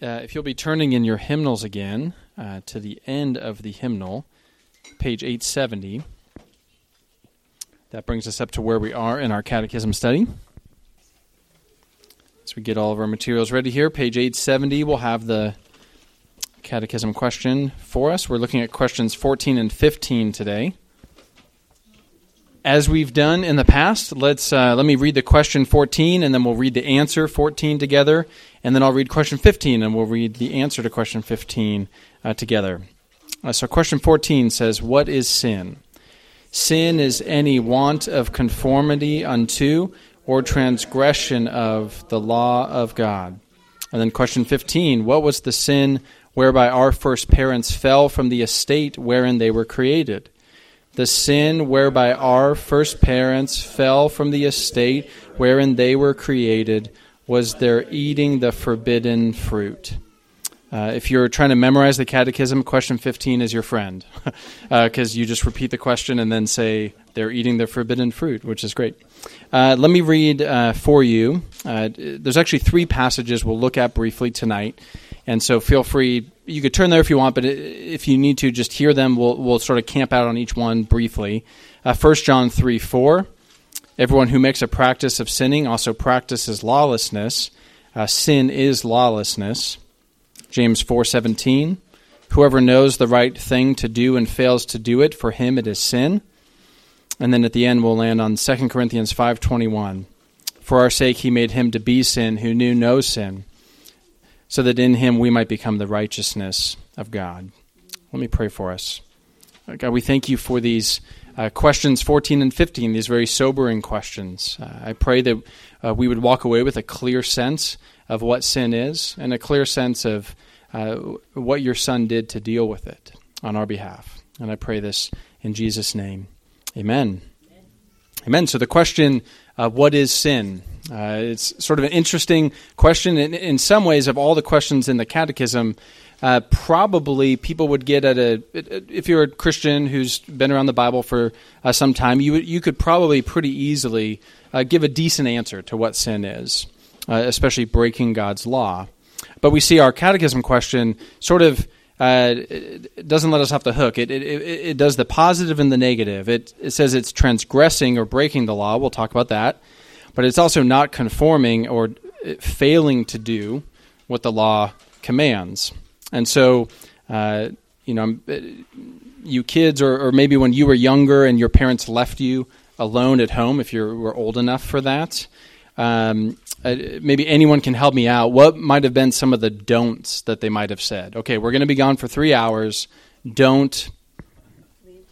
uh, if you'll be turning in your hymnals again uh, to the end of the hymnal, page 870, that brings us up to where we are in our catechism study. As we get all of our materials ready here, page 870 we'll have the catechism question for us. We're looking at questions 14 and 15 today. As we've done in the past, let's uh, let me read the question 14 and then we'll read the answer 14 together and then I'll read question 15 and we'll read the answer to question 15 uh, together. Uh, so question 14 says, "What is sin?" Sin is any want of conformity unto or transgression of the law of God. And then question 15, what was the sin whereby our first parents fell from the estate wherein they were created? The sin whereby our first parents fell from the estate wherein they were created was their eating the forbidden fruit. Uh, if you're trying to memorize the catechism, question 15 is your friend because uh, you just repeat the question and then say their eating the forbidden fruit, which is great. Uh, let me read uh, for you. Uh, there's actually three passages we'll look at briefly tonight. And so feel free, you could turn there if you want, but if you need to, just hear them. We'll, we'll sort of camp out on each one briefly. Uh, 1 John 3 4. Everyone who makes a practice of sinning also practices lawlessness. sin is lawlessness. James 4:17 Whoever knows the right thing to do and fails to do it for him it is sin. And then at the end we'll land on 2 Corinthians 5:21 For our sake he made him to be sin who knew no sin so that in him we might become the righteousness of God. Let me pray for us. God, we thank you for these uh, questions 14 and 15, these very sobering questions. Uh, I pray that uh, we would walk away with a clear sense of what sin is and a clear sense of uh, what your son did to deal with it on our behalf. And I pray this in Jesus' name. Amen. Amen. Amen. So the question, uh, what is sin? Uh, it's sort of an interesting question. In, in, some ways, of all the questions in the catechism, uh, probably people would get at a. If you're a Christian who's been around the Bible for uh, some time, you you could probably pretty easily uh, give a decent answer to what sin is uh, especially breaking God's law. But we see our catechism question sort of uh, doesn't let us off the hook. It, it, it, does the positive and the negative. It, it says it's transgressing or breaking the law. We'll talk about that. But it's also not conforming or uh, failing to do what the law commands. And so, uh, you know, uh, you kids, or, or, maybe when you were younger and your parents left you alone at home, if you were old enough for that, um, uh, maybe anyone can help me out. What might have been some of the don'ts that they might have said? Okay, we're going to be gone for three hours. Don't leave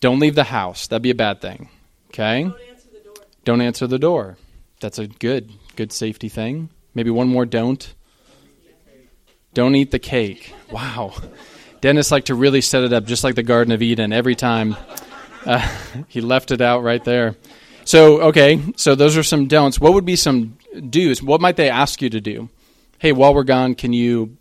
don't leave the house. That'd be a bad thing. Okay. Don't answer the door. Don't answer the door. That's a good good safety thing. Maybe one more don't. Don't eat the cake. Wow. Dennis liked to really set it up just like the Garden of Eden every time. Uh, he left it out right there. So, okay, so those are some don'ts. What would be some do's? What might they ask you to do? Hey, while we're gone, can you.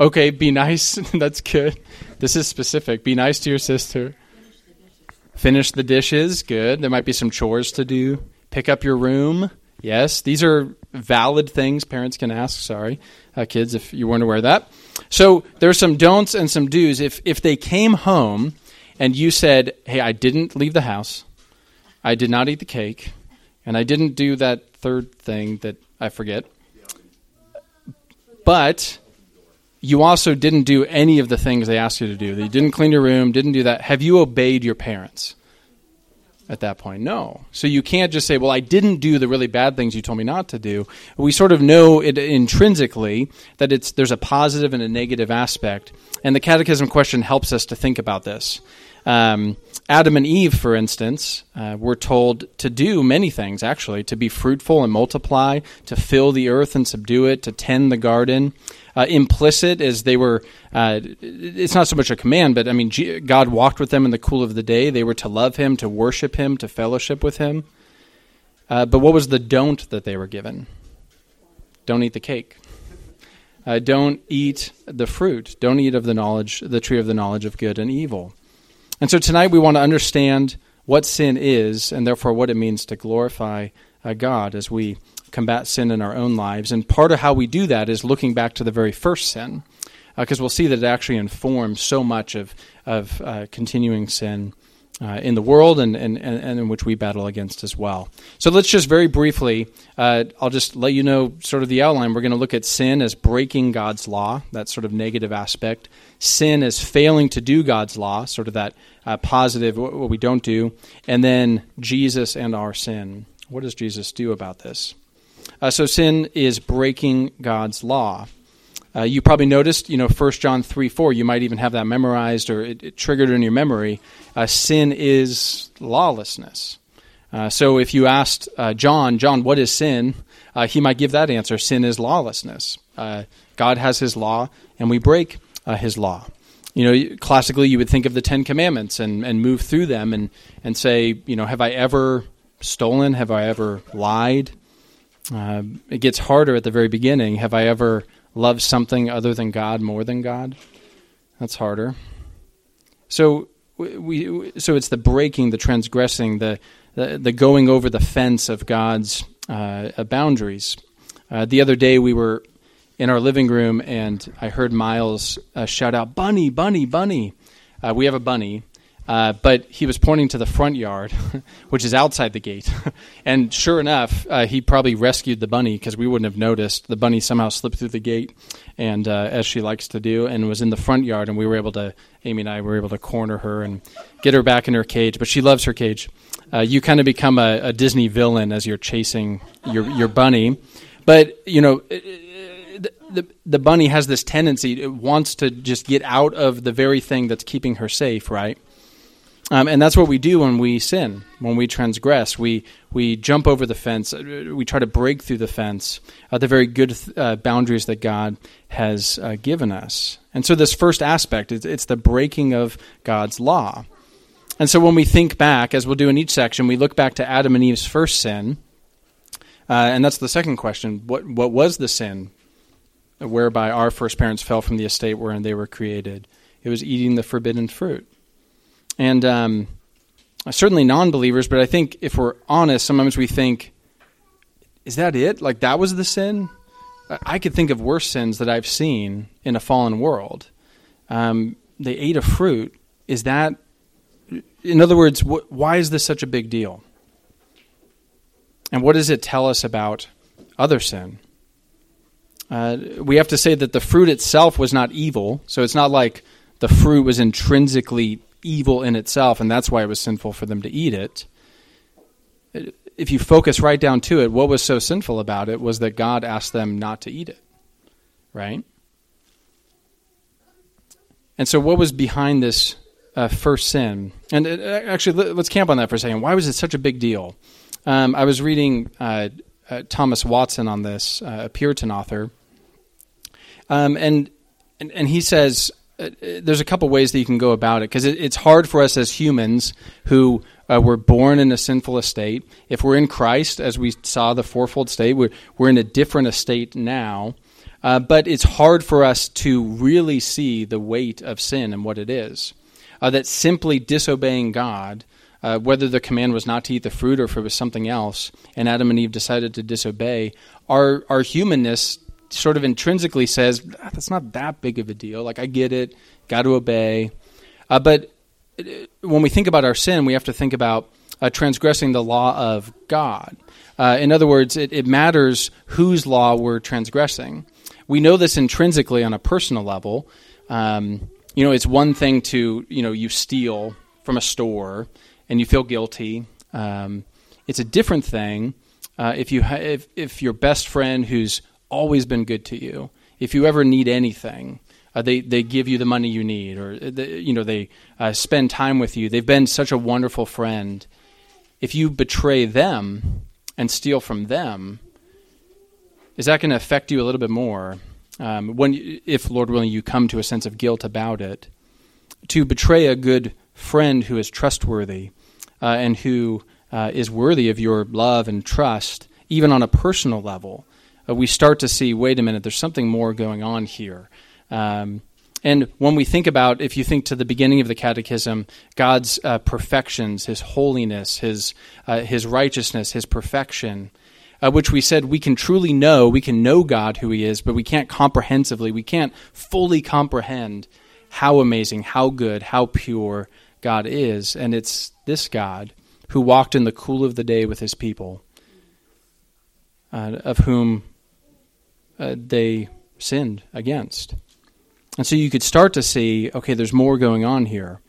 Okay, be nice. That's good. This is specific. Be nice to your sister. Finish the dishes. Good. There might be some chores to do. Pick up your room. Yes, these are valid things parents can ask. Sorry, uh, kids, if you weren't aware of that. So there's some don'ts and some do's. If if they came home and you said, "Hey, I didn't leave the house. I did not eat the cake, and I didn't do that third thing that I forget. But you also didn't do any of the things they asked you to do. You didn't clean your room, didn't do that. Have you obeyed your parents at that point? No. So you can't just say, well, I didn't do the really bad things you told me not to do. We sort of know it intrinsically that it's, there's a positive and a negative aspect. And the catechism question helps us to think about this. Um, Adam and Eve, for instance, uh, were told to do many things, actually, to be fruitful and multiply, to fill the earth and subdue it, to tend the garden. Uh, implicit as they were, uh, it's not so much a command, but I mean, G- God walked with them in the cool of the day. They were to love Him, to worship Him, to fellowship with Him. Uh, but what was the don't that they were given? Don't eat the cake. Uh, don't eat the fruit. Don't eat of the knowledge, the tree of the knowledge of good and evil. And so tonight we want to understand what sin is and therefore what it means to glorify uh, God as we combat sin in our own lives. And part of how we do that is looking back to the very first sin, because uh, we'll see that it actually informs so much of, of uh, continuing sin. Uh, in the world and, and, and in which we battle against as well. So let's just very briefly, uh, I'll just let you know sort of the outline. We're going to look at sin as breaking God's law, that sort of negative aspect. Sin as failing to do God's law, sort of that uh, positive, what, what we don't do. And then Jesus and our sin. What does Jesus do about this? Uh, so sin is breaking God's law. Uh, you probably noticed, you know, 1 John 3 4, you might even have that memorized or it, it triggered in your memory. Uh, sin is lawlessness. Uh, so if you asked uh, John, John, what is sin? Uh, he might give that answer sin is lawlessness. Uh, God has his law, and we break his law. You know, classically, you would think of the Ten Commandments and, and move through them and, and say, you know, have I ever stolen? Have I ever lied? It gets harder at the very beginning. Have I ever loved something other than God more than God? That's harder. So we, so it's the breaking, the transgressing, the the, the going over the fence of God's uh, boundaries. Uh, the other day we were in our living room and I heard Miles uh, shout out, "Bunny, bunny, bunny!" Uh, we have a bunny, uh, but he was pointing to the front yard, which is outside the gate. and sure enough, uh, he probably rescued the bunny because we wouldn't have noticed. The bunny somehow slipped through the gate, and uh, as she likes to do, and was in the front yard. And we were able to, Amy and I were able to corner her and get her back in her cage. But she loves her cage. Uh, you kind of become a, a, Disney villain as you're chasing your your bunny. But you know. The, the, the bunny has this tendency; it wants to just get out of the very thing that's keeping her safe, right? Um, and that's what we do when we sin, when we transgress. We we jump over the fence. Uh, we try to break through the fence, the very good uh, boundaries that God has uh, given us. And so, this first aspect it's, it's the breaking of God's law. And so, when we think back, as we'll do in each section, we look back to Adam and Eve's first sin, uh, and that's the second question: what what was the sin whereby our first parents fell from the estate wherein they were created? It was eating the forbidden fruit. And um, certainly non believers, but I think if we're honest, sometimes we think, is that it? Like that was the sin? I could think of worse sins that I've seen in a fallen world. Um, they ate a fruit. Is that, in other words, wh- why is this such a big deal? And what does it tell us about other sin? Uh, we have to say that the fruit itself was not evil, so it's not like the fruit was intrinsically evil in itself, and that's why it was sinful for them to eat it. If you focus right down to it, what was so sinful about it was that God asked them not to eat it, right? And so, what was behind this uh, first sin? And it, uh, actually, let's camp on that for a second. Why was it such a big deal? Um, I was reading uh, uh, Thomas Watson on this, uh, a Puritan author, um, and, and and he says uh, there's a couple ways that you can go about it because it, it's hard for us as humans who uh, were born in a sinful estate. If we're in Christ, as we saw the fourfold state, we're, we're in a different estate now. Uh, but it's hard for us to really see the weight of sin and what it is. Uh, that simply disobeying God, uh, whether the command was not to eat the fruit or if it was something else, and Adam and Eve decided to disobey, our, our humanness sort of intrinsically says ah, that's not that big of a deal. Like I get it, got to obey. Uh, but uh, when we think about our sin, we have to think about uh, transgressing the law of God. Uh, in other words, it, it, matters whose law we're transgressing. We know this intrinsically on a personal level. Um, you know, it's one thing to you know you steal from a store and you feel guilty. Um, it's a different thing uh, if you ha- if, if your best friend who's always been good to you. If you ever need anything, uh, they they give you the money you need, or uh, they, you know they uh, spend time with you. They've been such a wonderful friend. If you betray them and steal from them, is that going to affect you a little bit more? Um, when, if Lord willing, you come to a sense of guilt about it, to betray a good friend who is trustworthy uh, and who uh, is worthy of your love and trust, even on a personal level, uh, we start to see wait a minute, there's something more going on here. Um, and when we think about, if you think to the beginning of the Catechism, God's uh, perfections, His holiness, His uh, His righteousness, His perfection, uh, which we said we can truly know. We can know God who He is, but we can't comprehensively, we can't fully comprehend how amazing, how good, how pure God is. And it's this God who walked in the cool of the day with His people, uh, of whom uh, they sinned against. And so you could start to see, okay, there's more going on here.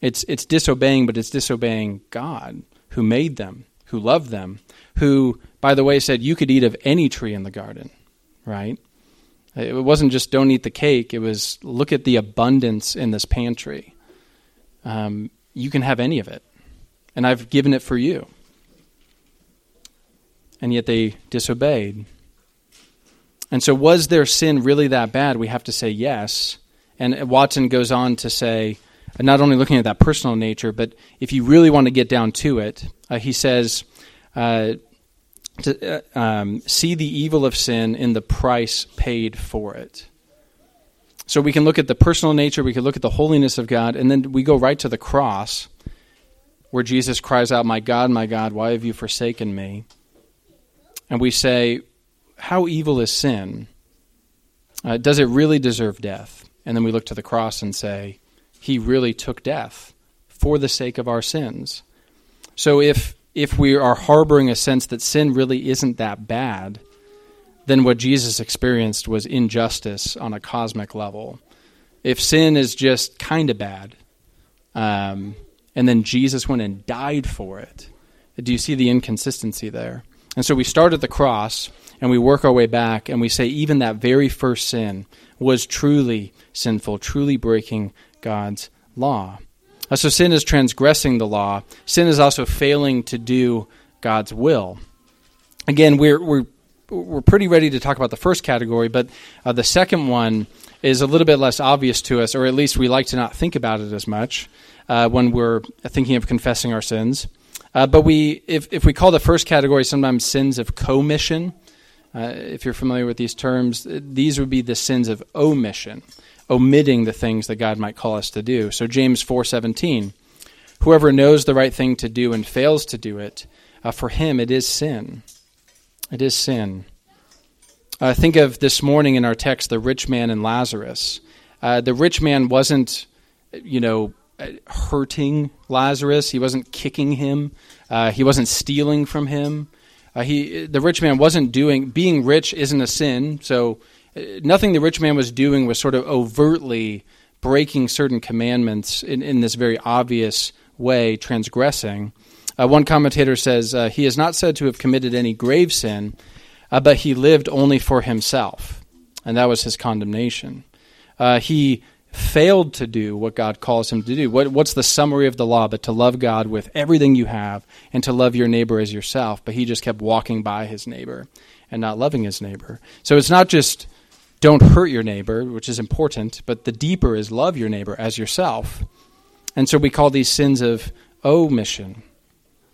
It's it's disobeying, but it's disobeying God who made them, who loved them, who, by the way, said you could eat of any tree in the garden, right? It wasn't just don't eat the cake. It was look at the abundance in this pantry. Um, you can have any of it, and I've given it for you. And yet they disobeyed. And so, was their sin really that bad? We have to say yes. And Watson goes on to say, not only looking at that personal nature, but if you really want to get down to it, uh, he says, uh, to uh, um, see the evil of sin in the price paid for it. So we can look at the personal nature, we can look at the holiness of God, and then we go right to the cross, where Jesus cries out, My God, my God, why have you forsaken me? And we say, How evil is sin? Uh, does it really deserve death? And then we look to the cross and say, He really took death for the sake of our sins. So if if we are harboring a sense that sin really isn't that bad, then what Jesus experienced was injustice on a cosmic level. If sin is just kind of bad, um, and then Jesus went and died for it, do you see the inconsistency there? And so we start at the cross and we work our way back and we say even that very first sin was truly sinful, truly breaking God's law. Uh, so sin is transgressing the law. Sin is also failing to do God's will. Again, we're we're we're pretty ready to talk about the first category, but uh, the second one is a little bit less obvious to us, or at least we like to not think about it as much uh, when we're thinking of confessing our sins. Uh, but we, if if we call the first category sometimes sins of commission, uh, if you're familiar with these terms, these would be the sins of omission omitting the things that God might call us to do. So James 4:17, whoever knows the right thing to do and fails to do it, uh, for him it is sin. It is sin. Uh, think of this morning in our text, the rich man and Lazarus. Uh, the rich man wasn't, you know, hurting Lazarus. He wasn't kicking him. Uh, he wasn't stealing from him. Uh, he, the rich man wasn't doing. Being rich isn't a sin, so nothing the rich man was doing was sort of overtly breaking certain commandments in, in this very obvious way, transgressing. Uh, one commentator says uh, he is not said to have committed any grave sin, uh, but he lived only for himself, and that was his condemnation. Uh, he failed to do what God calls him to do. What, what's the summary of the law? But to love God with everything you have and to love your neighbor as yourself. But he just kept walking by his neighbor and not loving his neighbor. So it's not just don't hurt your neighbor, which is important, but the deeper is love your neighbor as yourself. And so we call these sins of omission.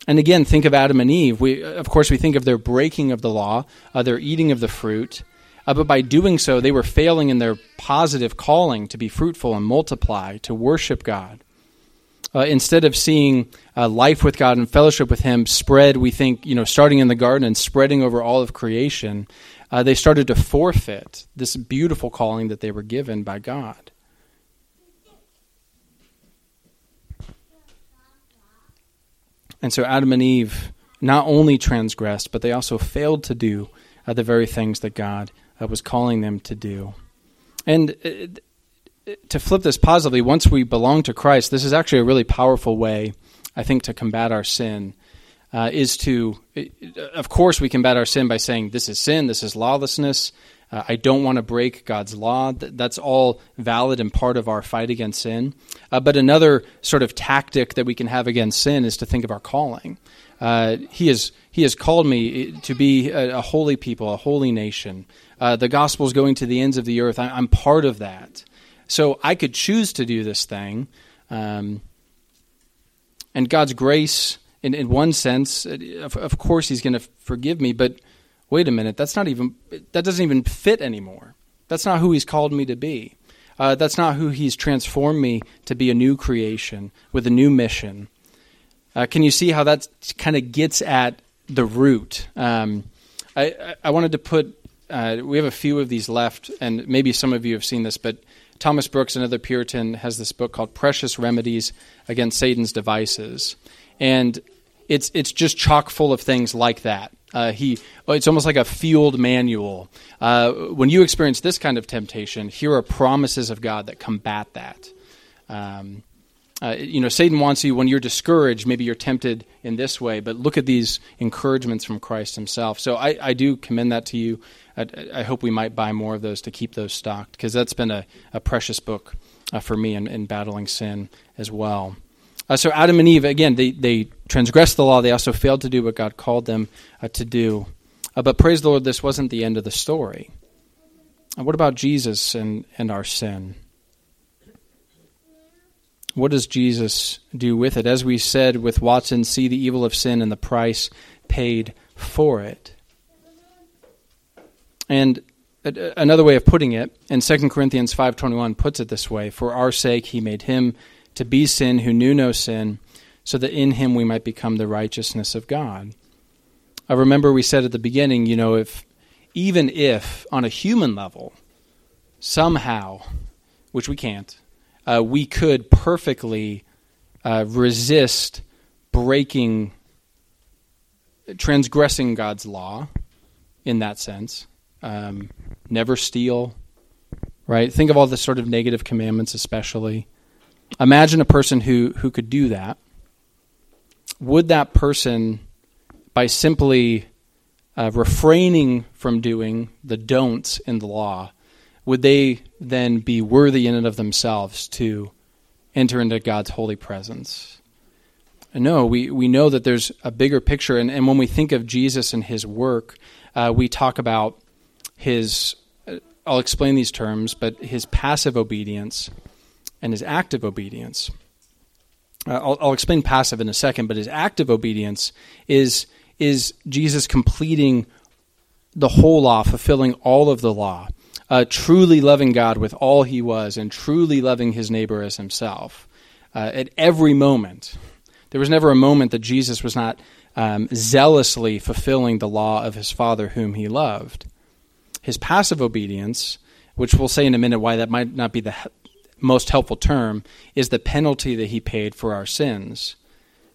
And again, think of Adam and Eve. We, of course, we think of their breaking of the law, uh, their eating of the fruit. Uh, but by doing so, they were failing in their positive calling to be fruitful and multiply, to worship God. Uh, instead of seeing uh, life with God and fellowship with Him spread, we think, you know, starting in the garden and spreading over all of creation, uh, they started to forfeit this beautiful calling that they were given by God. And so Adam and Eve not only transgressed, but they also failed to do uh, the very things that God uh, was calling them to do. And uh, to flip this positively, once we belong to Christ, this is actually a really powerful way, I think, to combat our sin uh, is to, of course, we combat our sin by saying, This is sin, this is lawlessness. Uh, I don't want to break God's law. That's all valid and part of our fight against sin. Uh, but another sort of tactic that we can have against sin is to think of our calling. Uh, he, has, he has called me to be a, a holy people, a holy nation. Uh, the gospel is going to the ends of the earth. I, am part of that. So I could choose to do this thing. Um, and God's grace in, in one sense, uh, of, of course he's going to forgive me, but wait a minute, that's not even, that doesn't even fit anymore. That's not who he's called me to be. Uh, that's not who he's transformed me to be a new creation with a new mission. Uh, can you see how that kind of gets at the root? Um, I, I wanted to put, uh, we have a few of these left, and maybe some of you have seen this, but Thomas Brooks, another Puritan, has this book called Precious Remedies Against Satan's Devices. And it's, it's just chock full of things like that. Uh, he, it's almost like a field manual. Uh, when you experience this kind of temptation, here are promises of God that combat that. Um, uh, you know, Satan wants you when you're discouraged, maybe you're tempted in this way, but look at these encouragements from Christ himself. So I, I do commend that to you. I, I, hope we might buy more of those to keep those stocked because that's been a, a precious book uh, for me in, in, battling sin as well. Uh, so Adam and Eve, again, they, they transgressed the law. They also failed to do what God called them uh, to do. Uh, but praise the Lord, this wasn't the end of the story. what about Jesus and, and our sin? What does Jesus do with it? As we said with Watson, see the evil of sin and the price paid for it. And another way of putting it, in 2 Corinthians 5:21 puts it this way, for our sake he made him to be sin who knew no sin, so that in him we might become the righteousness of God. I remember we said at the beginning, you know, if even if on a human level somehow, which we can't, uh, we could perfectly uh, resist breaking, transgressing God's law in that sense. Um, never steal, right? Think of all the sort of negative commandments, especially. Imagine a person who, who could do that. Would that person, by simply uh, refraining from doing the don'ts in the law, would they then be worthy in and of themselves to enter into God's holy presence? No, we, we know that there's a bigger picture. And, and when we think of Jesus and his work, uh, we talk about his, uh, I'll explain these terms, but his passive obedience and his active obedience. Uh, I'll, I'll explain passive in a second, but his active obedience is, is Jesus completing the whole law, fulfilling all of the law uh, truly loving God with all he was and truly loving his neighbor as himself uh, at every moment. There was never a moment that Jesus was not um, zealously fulfilling the law of his Father whom he loved. His passive obedience, which we'll say in a minute why that might not be the most helpful term, is the penalty that he paid for our sins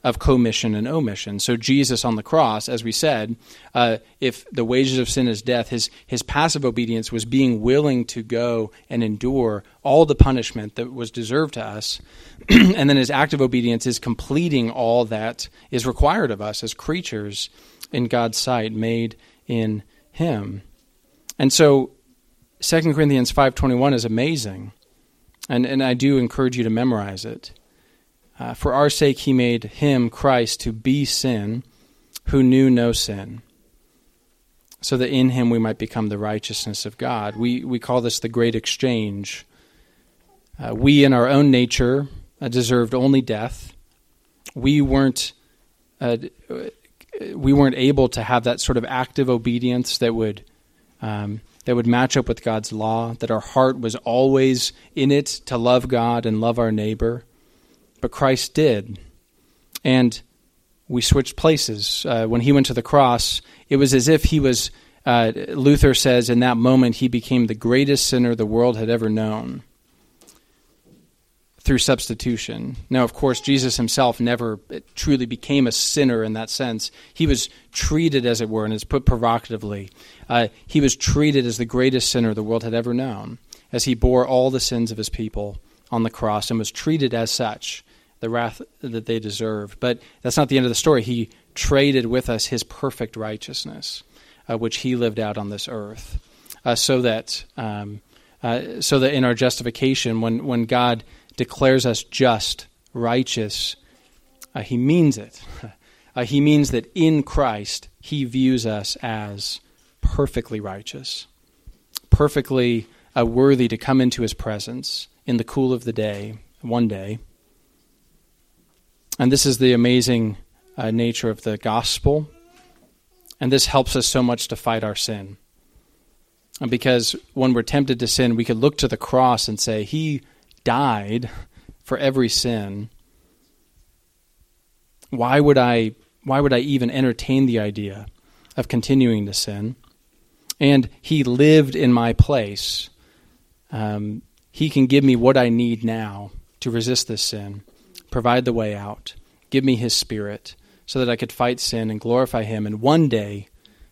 of commission and omission. So Jesus on the cross, as we said, uh, if the wages of sin is death, his his passive obedience was being willing to go and endure all the punishment that was deserved to us, and then his active obedience is completing all that is required of us as creatures in God's sight, made in Him. And so, 2 Corinthians five twenty one is amazing, and and I do encourage you to memorize it. Uh, for our sake, he made him, Christ, to be sin, who knew no sin, so that in him we might become the righteousness of God. We, we call this the great exchange. Uh, we, in our own nature, uh, deserved only death. We weren't. Uh, we weren't able to have that sort of active obedience that would um, that would match up with God's law. That our heart was always in it to love God and love our neighbor but Christ did. And we switched places. Uh, when he went to the cross, it was as if he was, uh, Luther says, in that moment, he became the greatest sinner the world had ever known through substitution. Now, of course, Jesus himself never truly became a sinner in that sense. He was treated, as it were, and it's put provocatively, uh, he was treated as the greatest sinner the world had ever known, as he bore all the sins of his people on the cross and was treated as such the wrath that they deserved. But that's not the end of the story. He traded with us his perfect righteousness, uh, which he lived out on this earth, uh, so that um, uh, so that in our justification, when when God declares us just, righteous, uh, He means it. Uh, he means that in Christ He views us as perfectly righteous, perfectly uh, worthy to come into His presence in the cool of the day, one day. And this is the amazing uh, nature of the gospel. And this helps us so much to fight our sin. And because when we're tempted to sin, we could look to the cross and say, He died for every sin. Why would I why would I even entertain the idea of continuing to sin, and He lived in my place, um, He can give me what I need now to resist this sin, provide the way out, give me His Spirit, so that I could fight sin and glorify Him, and one day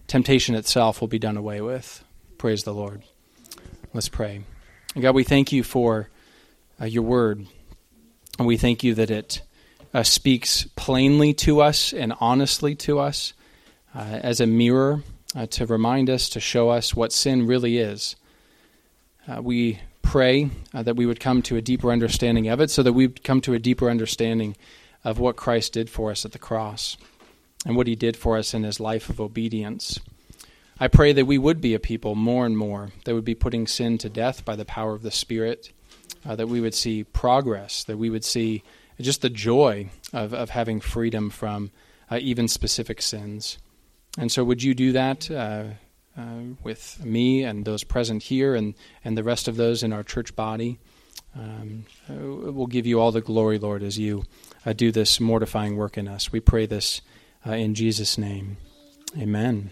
temptation itself will be done away with. Praise the Lord. Let's pray. God, we thank you for uh, your word. And we thank you that it uh, speaks plainly to us and honestly to us uh, as a mirror uh, to remind us, to show us what sin really is. Uh, we pray uh, that we would come to a deeper understanding of it so that we would come to a deeper understanding of what Christ did for us at the cross and what he did for us in his life of obedience. I pray that we would be a people more and more that would be putting sin to death by the power of the Spirit, uh, that we would see progress, that we would see just the joy of, of having freedom from uh, even specific sins. And so, would you do that uh, uh with me and those present here and, and the rest of those in our church body? Um, uh, we'll give you all the glory, Lord, as you uh, do this mortifying work in us. We pray this in Jesus' name. Amen.